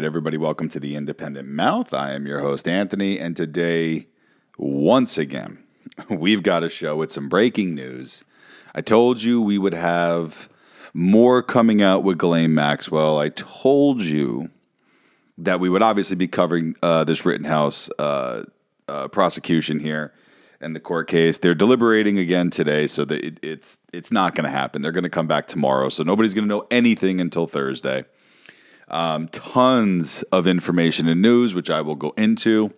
Right, everybody, welcome to the Independent Mouth. I am your host, Anthony, and today, once again, we've got a show with some breaking news. I told you we would have more coming out with Ghislaine Maxwell. I told you that we would obviously be covering uh, this Rittenhouse uh, uh, prosecution here and the court case. They're deliberating again today, so that it, it's it's not going to happen. They're going to come back tomorrow, so nobody's going to know anything until Thursday. Um, tons of information and news, which I will go into.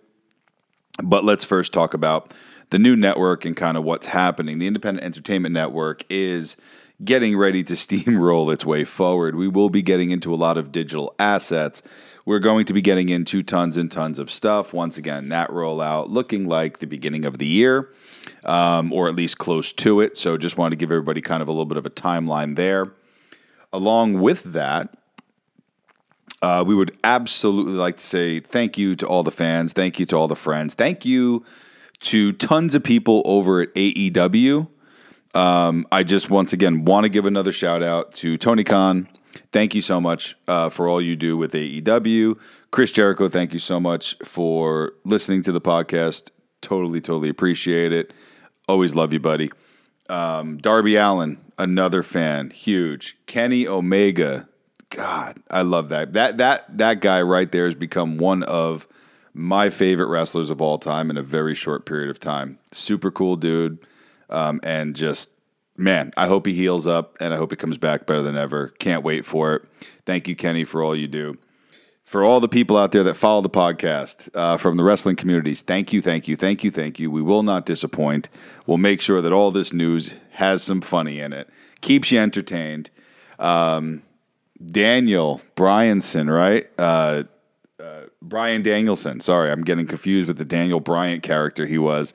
But let's first talk about the new network and kind of what's happening. The Independent Entertainment Network is getting ready to steamroll its way forward. We will be getting into a lot of digital assets. We're going to be getting into tons and tons of stuff. Once again, that rollout looking like the beginning of the year, um, or at least close to it. So just wanted to give everybody kind of a little bit of a timeline there. Along with that, uh, we would absolutely like to say thank you to all the fans. Thank you to all the friends. Thank you to tons of people over at AEW. Um, I just once again want to give another shout out to Tony Khan. Thank you so much uh, for all you do with AEW. Chris Jericho, thank you so much for listening to the podcast. Totally, totally appreciate it. Always love you, buddy. Um, Darby Allin, another fan, huge. Kenny Omega, God, I love that. That that that guy right there has become one of my favorite wrestlers of all time in a very short period of time. Super cool dude, um, and just man, I hope he heals up and I hope he comes back better than ever. Can't wait for it. Thank you, Kenny, for all you do. For all the people out there that follow the podcast uh, from the wrestling communities, thank you, thank you, thank you, thank you. We will not disappoint. We'll make sure that all this news has some funny in it, keeps you entertained. Um, Daniel Bryanson, right? Uh, uh, Bryan Danielson. Sorry, I'm getting confused with the Daniel Bryant character he was.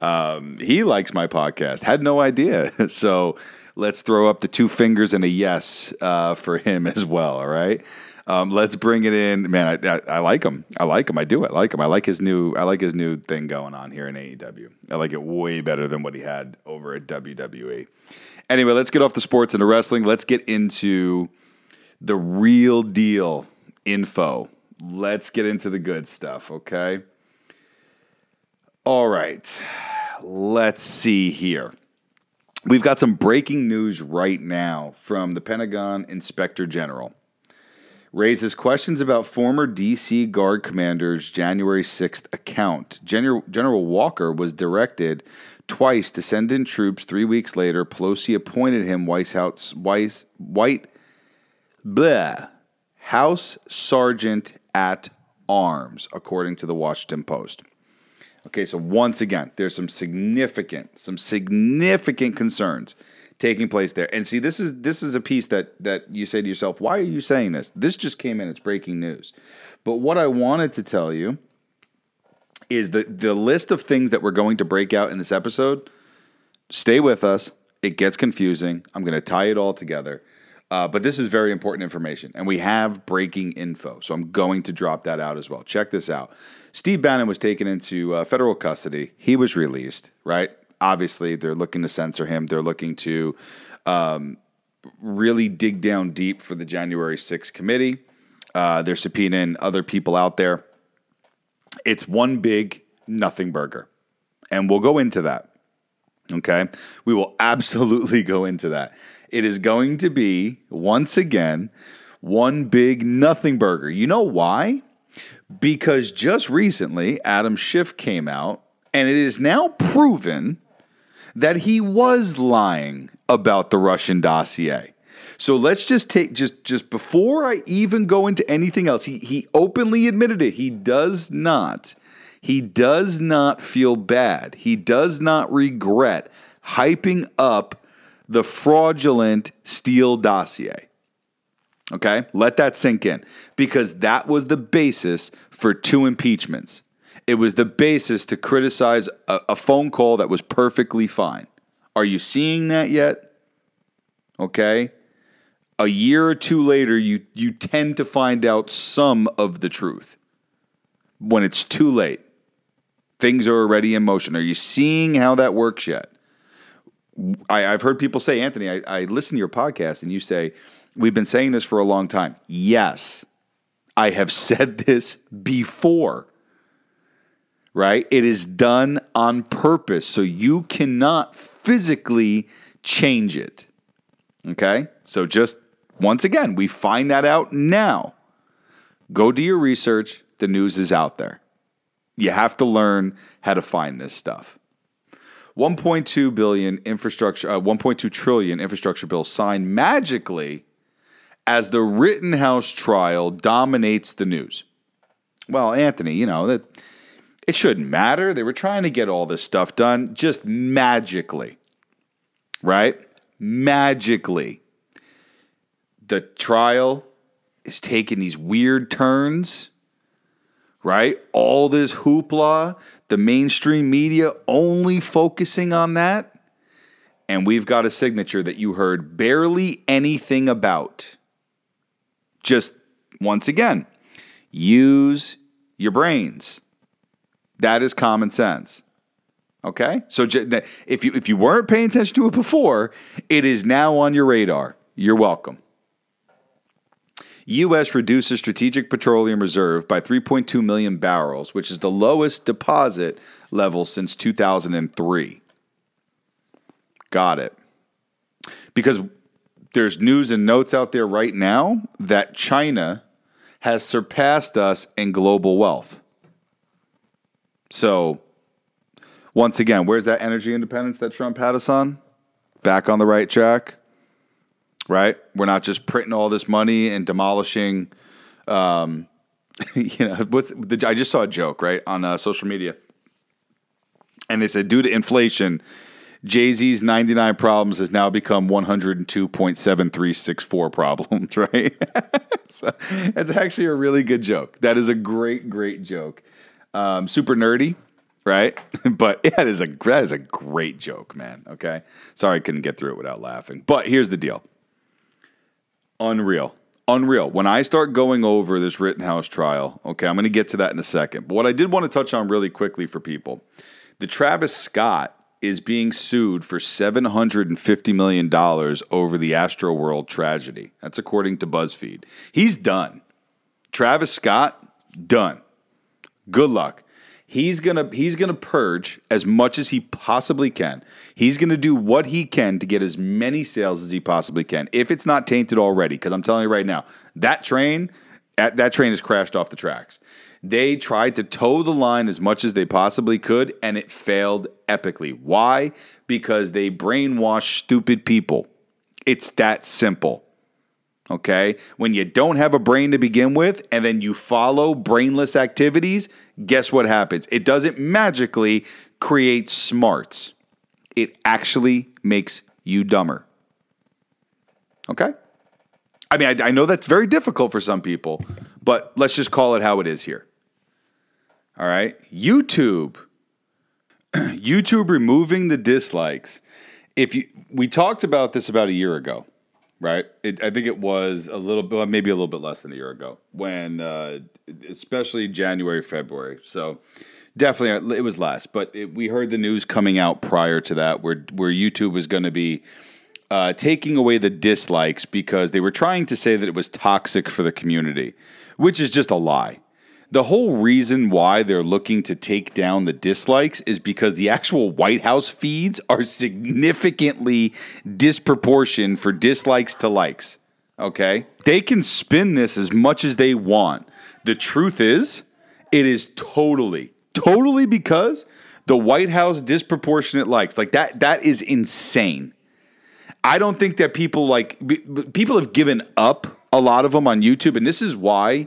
Um, he likes my podcast. Had no idea. so let's throw up the two fingers and a yes uh, for him as well. All right. Um, let's bring it in, man. I, I, I, like him. I like him. I do. I like him. I like his new. I like his new thing going on here in AEW. I like it way better than what he had over at WWE. Anyway, let's get off the sports and the wrestling. Let's get into the real deal info. Let's get into the good stuff, okay? All right. Let's see here. We've got some breaking news right now from the Pentagon Inspector General. Raises questions about former DC Guard commander's January 6th account. General, General Walker was directed twice to send in troops. Three weeks later, Pelosi appointed him White House, White, Blah. House Sergeant at Arms, according to the Washington Post. Okay, so once again, there's some significant, some significant concerns taking place there. And see, this is this is a piece that that you say to yourself, why are you saying this? This just came in, it's breaking news. But what I wanted to tell you is the the list of things that we're going to break out in this episode. Stay with us. It gets confusing. I'm going to tie it all together. Uh, but this is very important information, and we have breaking info. So I'm going to drop that out as well. Check this out. Steve Bannon was taken into uh, federal custody. He was released, right? Obviously, they're looking to censor him. They're looking to um, really dig down deep for the January 6th committee. Uh, they're subpoenaing other people out there. It's one big nothing burger. And we'll go into that. Okay. We will absolutely go into that. It is going to be, once again, one big nothing burger. You know why? Because just recently, Adam Schiff came out, and it is now proven that he was lying about the Russian dossier. So let's just take just just before I even go into anything else, he he openly admitted it. He does not he does not feel bad. He does not regret hyping up the fraudulent Steele dossier. Okay, let that sink in because that was the basis for two impeachments. It was the basis to criticize a, a, phone call that was perfectly fine. Are you seeing that yet? Okay. A year or two later, you, you tend to find out some of the truth when it's too late. Things are already in motion. Are you seeing how that works yet? I, have heard people say, Anthony, I, I listen to your podcast and you say, we've been saying this for a long time. Yes, I have said this before. Right? It is done on purpose. So you cannot physically change it. Okay? So just once again, we find that out now. Go do your research. The news is out there. You have to learn how to find this stuff. 1.2 billion infrastructure, uh, 1.2 trillion infrastructure bill signed magically as the Rittenhouse trial dominates the news. Well, Anthony, you know that it shouldn't matter. They were trying to get all this stuff done just magically, right? Magically, the trial is taking these weird turns right? All this hoopla, the mainstream media only focusing on that. And we've got a signature that you heard barely anything about. Just once again, use your brains. That is common sense. Okay? So if you if you weren't paying attention to it before, it is now on your radar. You're welcome. U.S. reduces strategic petroleum reserve by 3.2 million barrels, which is the lowest deposit level since 2003. Got it. Because there's news and notes out there right now that China has surpassed us in global wealth. So, once again, where's that energy independence that Trump had us on? Back on the right track right? We're not just printing all this money and demolishing. Um, you know, what's the, I just saw a joke right on uh, social media, and they said due to inflation, Jay Z's 99 problems has now become 102.7364 problems, right? so it's actually a really good joke. That is a great, great joke. Um, super nerdy, right? but that is a that is a great joke, man. Okay, sorry I couldn't get through it without laughing. But here's the deal. Unreal. Unreal. When I start going over this Rittenhouse trial, okay, I'm going to get to that in a second. But what I did want to touch on really quickly for people the Travis Scott is being sued for $750 million over the Astroworld tragedy. That's according to BuzzFeed. He's done. Travis Scott, done. Good luck. He's gonna he's gonna purge as much as he possibly can. He's gonna do what he can to get as many sales as he possibly can. If it's not tainted already, because I'm telling you right now, that train that train has crashed off the tracks. They tried to toe the line as much as they possibly could, and it failed epically. Why? Because they brainwash stupid people. It's that simple. Okay? When you don't have a brain to begin with and then you follow brainless activities, guess what happens? It doesn't magically create smarts, it actually makes you dumber. Okay? I mean, I, I, know that's very difficult for some people, but let's just call it how it is here. All right? YouTube. YouTube removing the dislikes. If you we talked about this about a year ago right? It, I think it was a little bit, maybe a little bit less than a year ago, when uh, especially January, February. So definitely, uh, it was less. But it, we heard the news coming out prior to that, where where YouTube was going to be uh, taking away the dislikes because they were trying to say that it was toxic for the community, which is just a lie the whole reason why they're looking to take down the dislikes is because the actual White House feeds are significantly disproportioned for dislikes to likes. Okay? They can spin this as much as they want. The truth is, it is totally, totally because the White House disproportionate likes. Like that, that is insane. I don't think that people like people have given up a lot of them on YouTube, and this is why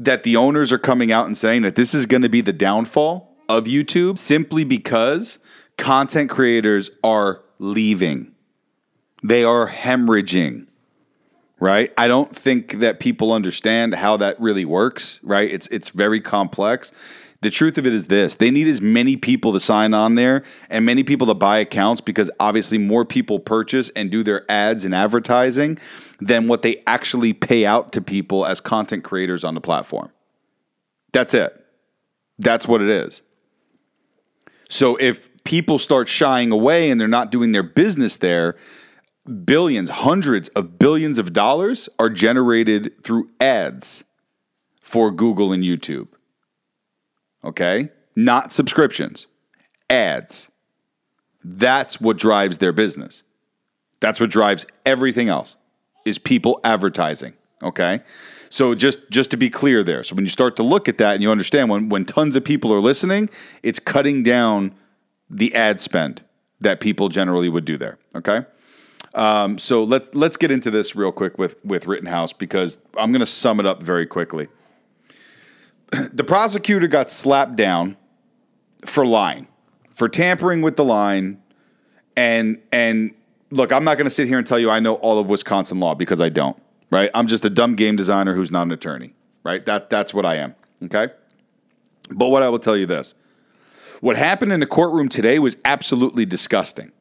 that the owners are coming out and saying that this is going to be the downfall of YouTube simply because content creators are leaving. They are hemorrhaging. Right? I don't think that people understand how that really works, right? It's it's very complex. The truth of it is this they need as many people to sign on there and many people to buy accounts because obviously more people purchase and do their ads and advertising than what they actually pay out to people as content creators on the platform. That's it. That's what it is. So if people start shying away and they're not doing their business there, billions, hundreds of billions of dollars are generated through ads for Google and YouTube. Okay? Not subscriptions, ads. That's what drives their business. That's what drives everything else is people advertising, okay? So just just to be clear there. So when you start to look at that and you understand when when tons of people are listening, it's cutting down the ad spend that people generally would do there, okay? Um, so let's let's get into this real quick with with Rittenhouse because I'm going to sum it up very quickly. The prosecutor got slapped down for lying, for tampering with the line, and and look, I'm not going to sit here and tell you I know all of Wisconsin law because I don't. Right? I'm just a dumb game designer who's not an attorney. Right? That that's what I am. Okay. But what I will tell you this: what happened in the courtroom today was absolutely disgusting.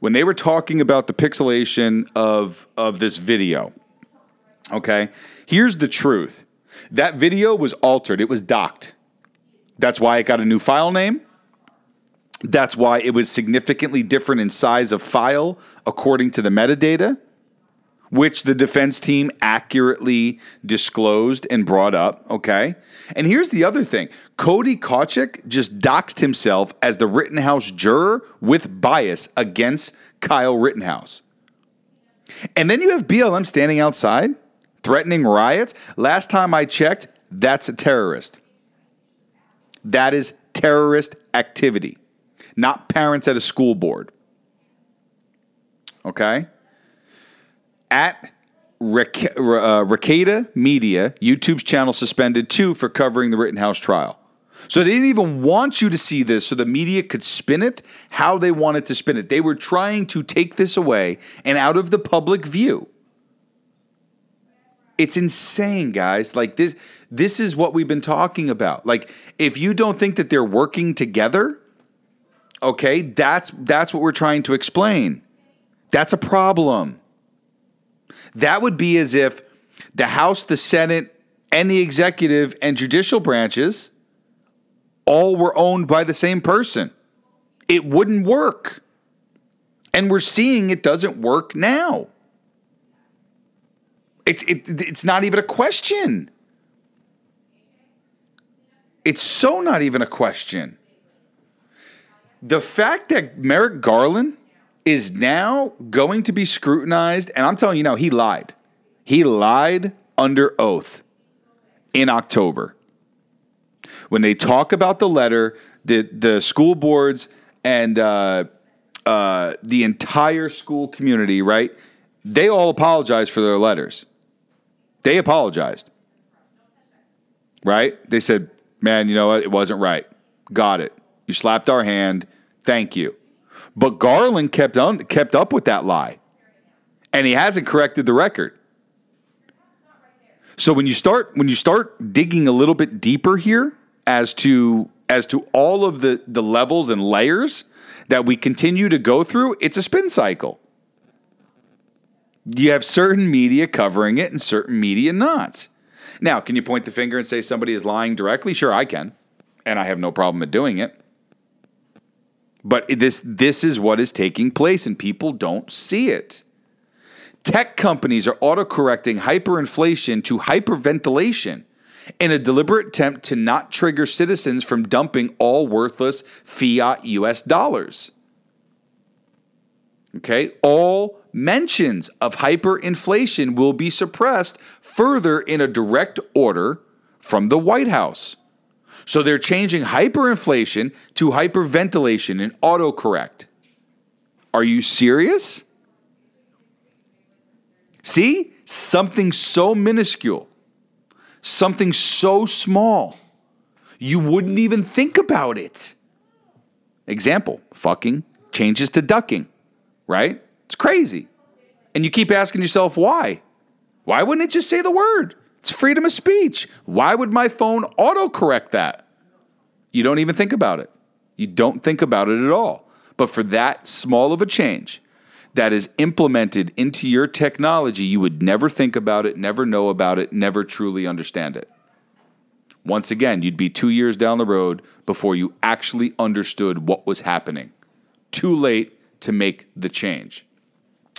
When they were talking about the pixelation of of this video, okay, here's the truth: that video was altered. It was docked. That's why it got a new file name. That's why it was significantly different in size of file according to the metadata, which the defense team accurately disclosed and brought up. Okay. And here's the other thing Cody Kotchik just doxed himself as the Rittenhouse juror with bias against Kyle Rittenhouse. And then you have BLM standing outside threatening riots. Last time I checked, that's a terrorist. That is terrorist activity not parents at a school board. Okay? At Rekieta uh, Media, YouTube's channel suspended too for covering the Rittenhouse trial. So they didn't even want you to see this so the media could spin it how they wanted to spin it. They were trying to take this away and out of the public view. It's insane, guys. Like this this is what we've been talking about. Like if you don't think that they're working together, Okay, that's that's what we're trying to explain. That's a problem. That would be as if the House, the Senate, and the executive and judicial branches all were owned by the same person. It wouldn't work. And we're seeing it doesn't work now. It's it, it's not even a question. It's so not even a question. The fact that Merrick Garland is now going to be scrutinized, and I'm telling you now, he lied. He lied under oath in October. When they talk about the letter, the, the school boards and uh, uh, the entire school community, right? They all apologize for their letters. They apologized, right? They said, man, you know what? It wasn't right. Got it. You slapped our hand. Thank you. But Garland kept on kept up with that lie. And he hasn't corrected the record. So when you start when you start digging a little bit deeper here as to as to all of the the levels and layers that we continue to go through, it's a spin cycle. You have certain media covering it and certain media not. Now, can you point the finger and say somebody is lying directly? Sure, I can. And I have no problem at doing it. But this this is what is taking place and people don't see it. Tech companies are autocorrecting hyperinflation to hyperventilation in a deliberate attempt to not trigger citizens from dumping all worthless fiat US dollars. Okay, all mentions of hyperinflation will be suppressed further in a direct order from the White House. So they're changing hyperinflation to hyperventilation and autocorrect. Are you serious? See? Something so minuscule, something so small, you wouldn't even think about it. Example fucking changes to ducking, right? It's crazy. And you keep asking yourself why. Why wouldn't it just say the word? It's freedom of speech. Why would my phone autocorrect that? You don't even think about it. You don't think about it at all. But for that small of a change that is implemented into your technology, you would never think about it, never know about it, never truly understand it. Once again, you'd be two years down the road before you actually understood what was happening. Too late to make the change.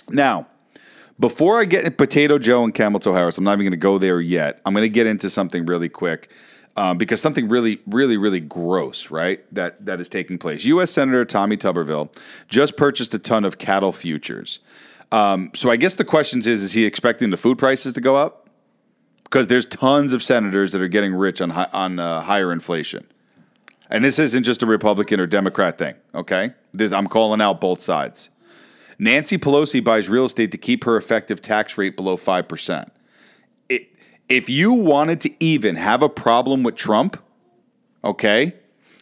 Now, before I get Potato Joe and Camel Toe Harris, I'm not even going to go there yet. I'm going to get into something really quick um, because something really, really, really gross, right? That that is taking place. U.S. Senator Tommy Tuberville just purchased a ton of cattle futures. Um, so I guess the question is: Is he expecting the food prices to go up? Because there's tons of senators that are getting rich on hi- on uh, higher inflation, and this isn't just a Republican or Democrat thing. Okay, this, I'm calling out both sides. Nancy Pelosi buys real estate to keep her effective tax rate below five percent if you wanted to even have a problem with Trump, okay,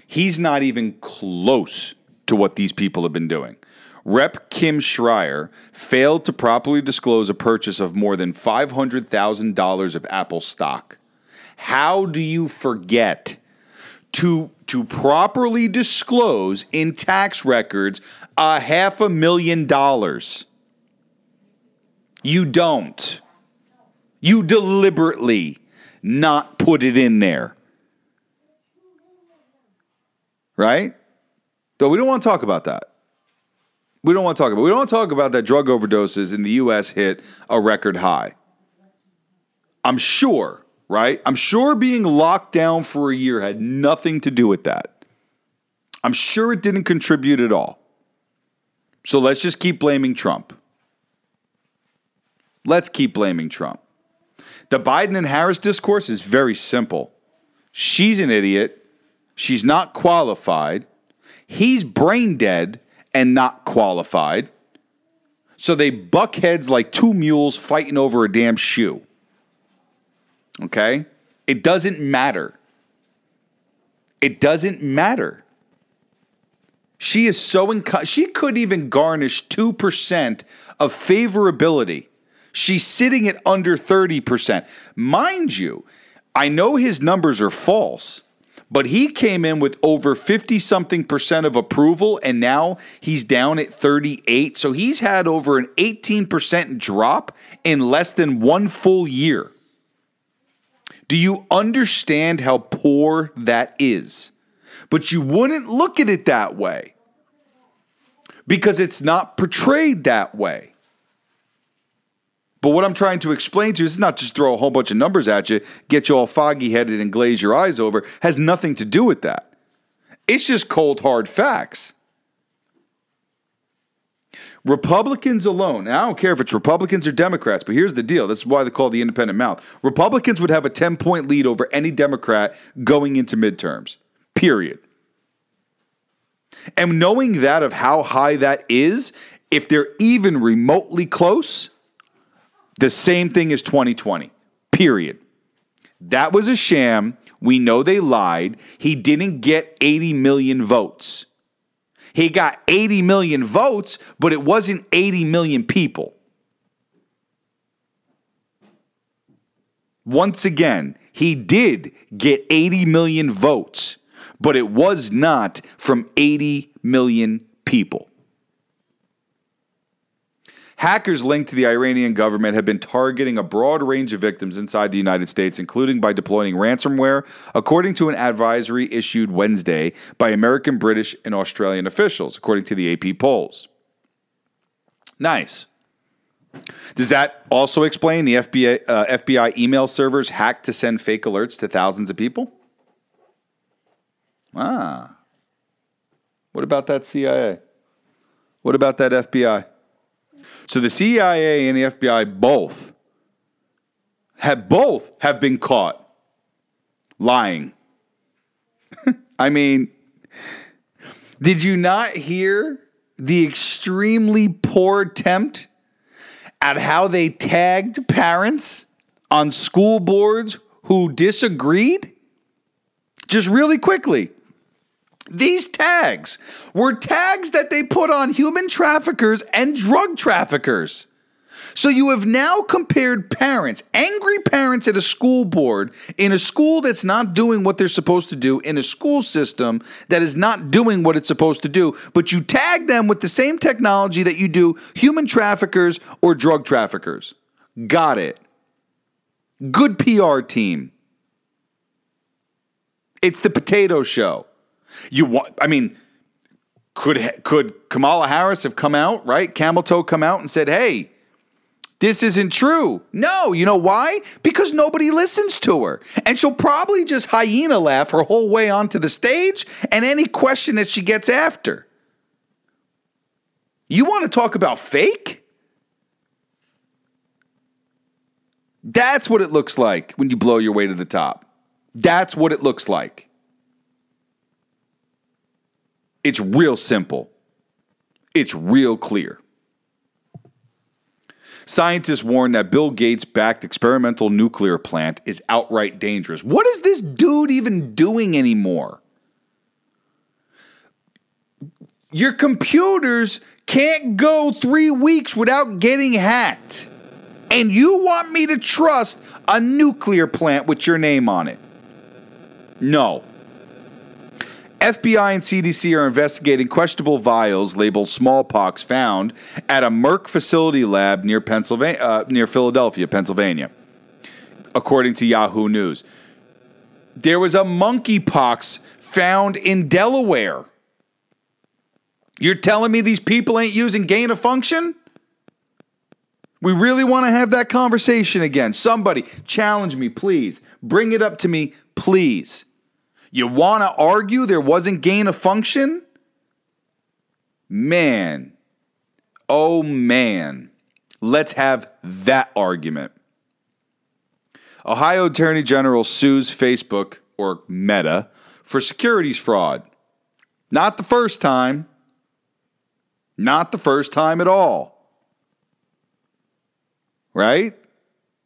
he's not even close to what these people have been doing. Rep Kim Schrier failed to properly disclose a purchase of more than $500,000 of Apple stock. How do you forget to, to properly disclose in tax records a half a million dollars? You don't. You deliberately not put it in there. Right? But we don't want to talk about that. We don't want to talk about. We don't want to talk about that drug overdoses in the US hit a record high. I'm sure, right? I'm sure being locked down for a year had nothing to do with that. I'm sure it didn't contribute at all. So let's just keep blaming Trump. Let's keep blaming Trump. The Biden and Harris discourse is very simple. She's an idiot. She's not qualified. He's brain dead and not qualified. So they buck heads like two mules fighting over a damn shoe. Okay? It doesn't matter. It doesn't matter. She is so inco- she could even garnish 2% of favorability She's sitting at under 30%. Mind you, I know his numbers are false, but he came in with over 50 something percent of approval and now he's down at 38. So he's had over an 18% drop in less than one full year. Do you understand how poor that is? But you wouldn't look at it that way because it's not portrayed that way. But what I'm trying to explain to you is not just throw a whole bunch of numbers at you, get you all foggy headed and glaze your eyes over, has nothing to do with that. It's just cold, hard facts. Republicans alone, I don't care if it's Republicans or Democrats, but here's the deal. This is why they call the independent mouth. Republicans would have a 10 point lead over any Democrat going into midterms, period. And knowing that of how high that is, if they're even remotely close, the same thing as 2020, period. That was a sham. We know they lied. He didn't get 80 million votes. He got 80 million votes, but it wasn't 80 million people. Once again, he did get 80 million votes, but it was not from 80 million people. Hackers linked to the Iranian government have been targeting a broad range of victims inside the United States, including by deploying ransomware, according to an advisory issued Wednesday by American, British, and Australian officials, according to the AP polls. Nice. Does that also explain the FBI, uh, FBI email servers hacked to send fake alerts to thousands of people? Ah. What about that CIA? What about that FBI? So the CIA and the FBI both have both have been caught lying. I mean, did you not hear the extremely poor attempt at how they tagged parents on school boards who disagreed? Just really quickly. These tags were tags that they put on human traffickers and drug traffickers. So you have now compared parents, angry parents at a school board, in a school that's not doing what they're supposed to do, in a school system that is not doing what it's supposed to do, but you tag them with the same technology that you do human traffickers or drug traffickers. Got it. Good PR team. It's the potato show. You want? I mean, could could Kamala Harris have come out right? Camel toe come out and said, "Hey, this isn't true. No, you know why? Because nobody listens to her. And she'll probably just hyena laugh her whole way onto the stage and any question that she gets after. You want to talk about fake? That's what it looks like when you blow your way to the top. That's what it looks like. It's real simple. It's real clear. Scientists warn that Bill Gates backed experimental nuclear plant is outright dangerous. What is this dude even doing anymore? Your computers can't go three weeks without getting hacked. And you want me to trust a nuclear plant with your name on it? No. FBI and CDC are investigating questionable vials labeled smallpox found at a Merck facility lab near Pennsylvania, uh, near Philadelphia, Pennsylvania, according to Yahoo News. There was a monkeypox found in Delaware. You're telling me these people ain't using gain of function? We really want to have that conversation again. Somebody challenge me, please. Bring it up to me, please. You want to argue there wasn't gain of function? Man. Oh, man. Let's have that argument. Ohio Attorney General sues Facebook or Meta for securities fraud. Not the first time. Not the first time at all. Right?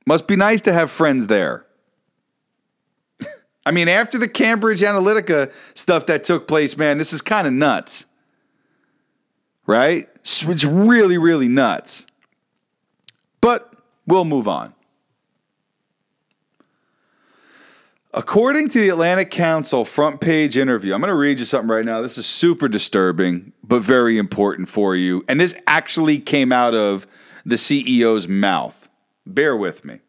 Must be nice to have friends there. I mean, after the Cambridge Analytica stuff that took place, man, this is kind of nuts. Right? It's really, really nuts. But we'll move on. According to the Atlantic Council front page interview, I'm going to read you something right now. This is super disturbing, but very important for you. And this actually came out of the CEO's mouth. Bear with me.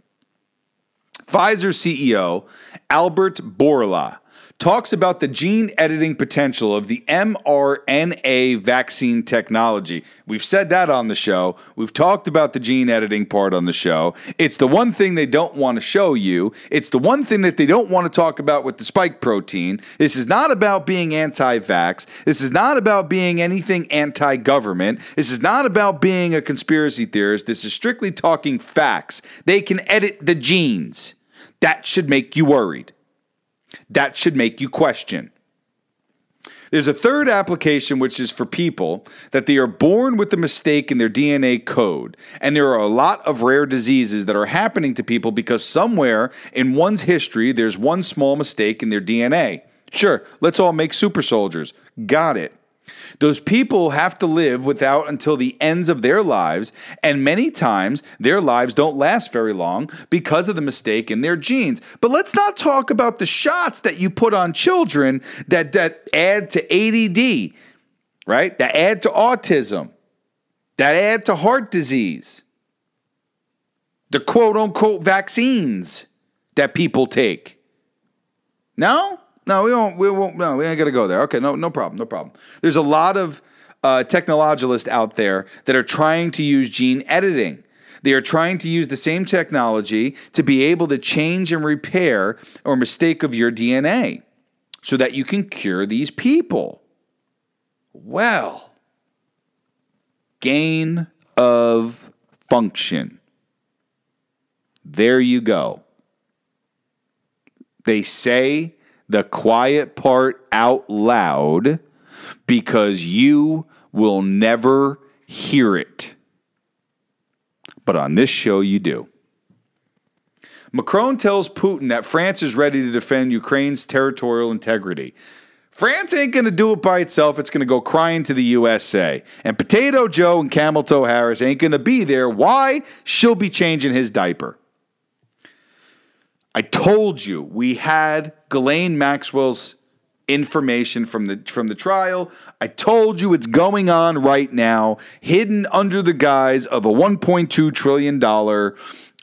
Pfizer CEO Albert Bourla talks about the gene editing potential of the mRNA vaccine technology. We've said that on the show. We've talked about the gene editing part on the show. It's the one thing they don't want to show you. It's the one thing that they don't want to talk about with the spike protein. This is not about being anti vax. This is not about being anything anti government. This is not about being a conspiracy theorist. This is strictly talking facts. They can edit the genes. That should make you worried. That should make you question. There's a third application, which is for people that they are born with a mistake in their DNA code. And there are a lot of rare diseases that are happening to people because somewhere in one's history, there's one small mistake in their DNA. Sure, let's all make super soldiers. Got it. Those people have to live without until the ends of their lives, and many times their lives don't last very long because of the mistake in their genes. But let's not talk about the shots that you put on children that, that add to ADD, right? That add to autism, that add to heart disease, the quote unquote vaccines that people take. No? No, we won't. We won't. No, we ain't gonna go there. Okay, no, no problem. No problem. There's a lot of uh, technologists out there that are trying to use gene editing. They are trying to use the same technology to be able to change and repair or mistake of your DNA so that you can cure these people. Well, gain of function. There you go. They say the quiet part out loud because you will never hear it. But on this show, you do. Macron tells Putin that France is ready to defend Ukraine's territorial integrity. France ain't going to do it by itself. It's going to go crying to the USA. And Potato Joe and Camel Toe Harris ain't going to be there. Why? She'll be changing his diaper. I told you we had Ghislaine Maxwell's information from the from the trial. I told you it's going on right now, hidden under the guise of a 1.2 trillion dollar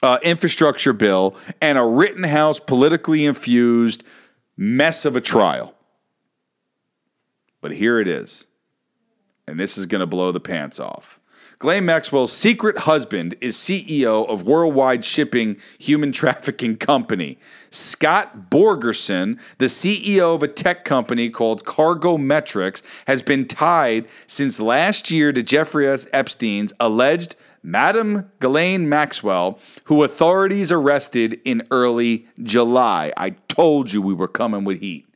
uh, infrastructure bill and a Rittenhouse politically infused mess of a trial. But here it is, and this is going to blow the pants off. Ghislaine Maxwell's secret husband is CEO of Worldwide Shipping Human Trafficking Company. Scott Borgerson, the CEO of a tech company called CargoMetrics, has been tied since last year to Jeffrey Epstein's alleged Madam Ghislaine Maxwell, who authorities arrested in early July. I told you we were coming with heat.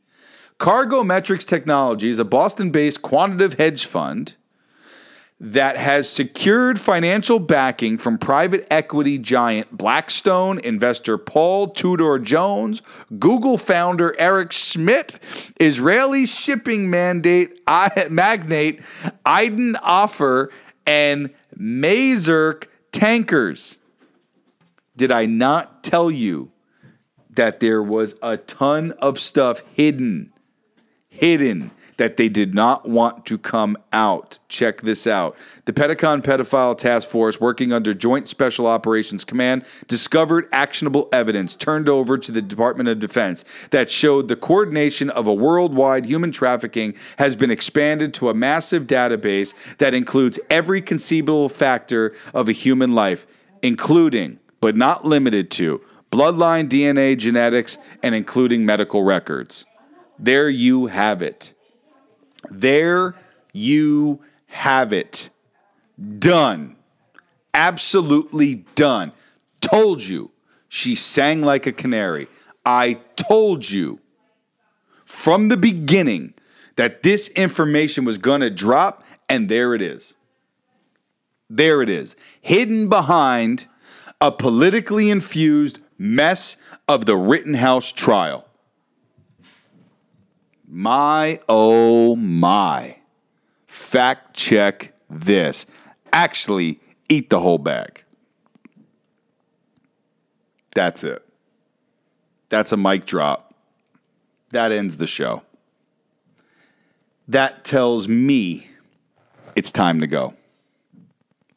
CargoMetrics Technologies, a Boston based quantitative hedge fund, that has secured financial backing from private equity giant Blackstone, investor Paul Tudor Jones, Google founder Eric Schmidt, Israeli shipping mandate magnate Adin Ofer, and Maersk Tankers. Did I not tell you that there was a ton of stuff hidden? Hidden that they did not want to come out. Check this out. The Pentagon Pedophile Task Force, working under Joint Special Operations Command, discovered actionable evidence turned over to the Department of Defense that showed the coordination of a worldwide human trafficking has been expanded to a massive database that includes every conceivable factor of a human life, including, but not limited to, bloodline, DNA, genetics, and including medical records. There you have it. There you have it. Done. Absolutely done. Told you. She sang like a canary. I told you from the beginning that this information was going to drop, and there it is. There it is. Hidden behind a politically infused mess of the Rittenhouse trial. My oh my. Fact check this. Actually, eat the whole bag. That's it. That's a mic drop. That ends the show. That tells me it's time to go.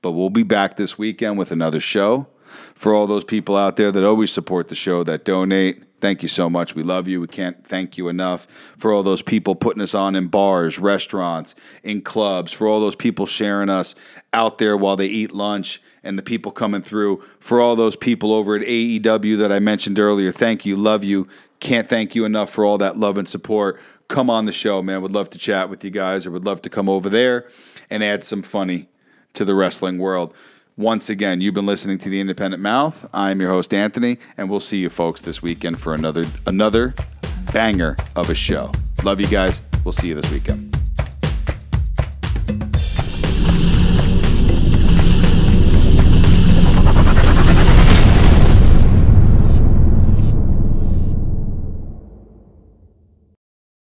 But we'll be back this weekend with another show. For all those people out there that always support the show, that donate, Thank you so much. We love you. We can't thank you enough for all those people putting us on in bars, restaurants, in clubs, for all those people sharing us out there while they eat lunch and the people coming through. For all those people over at AEW that I mentioned earlier, thank you. Love you. Can't thank you enough for all that love and support. Come on the show, man. Would love to chat with you guys or would love to come over there and add some funny to the wrestling world. Once again, you've been listening to the Independent Mouth. I'm your host Anthony, and we'll see you folks this weekend for another another banger of a show. Love you guys. We'll see you this weekend.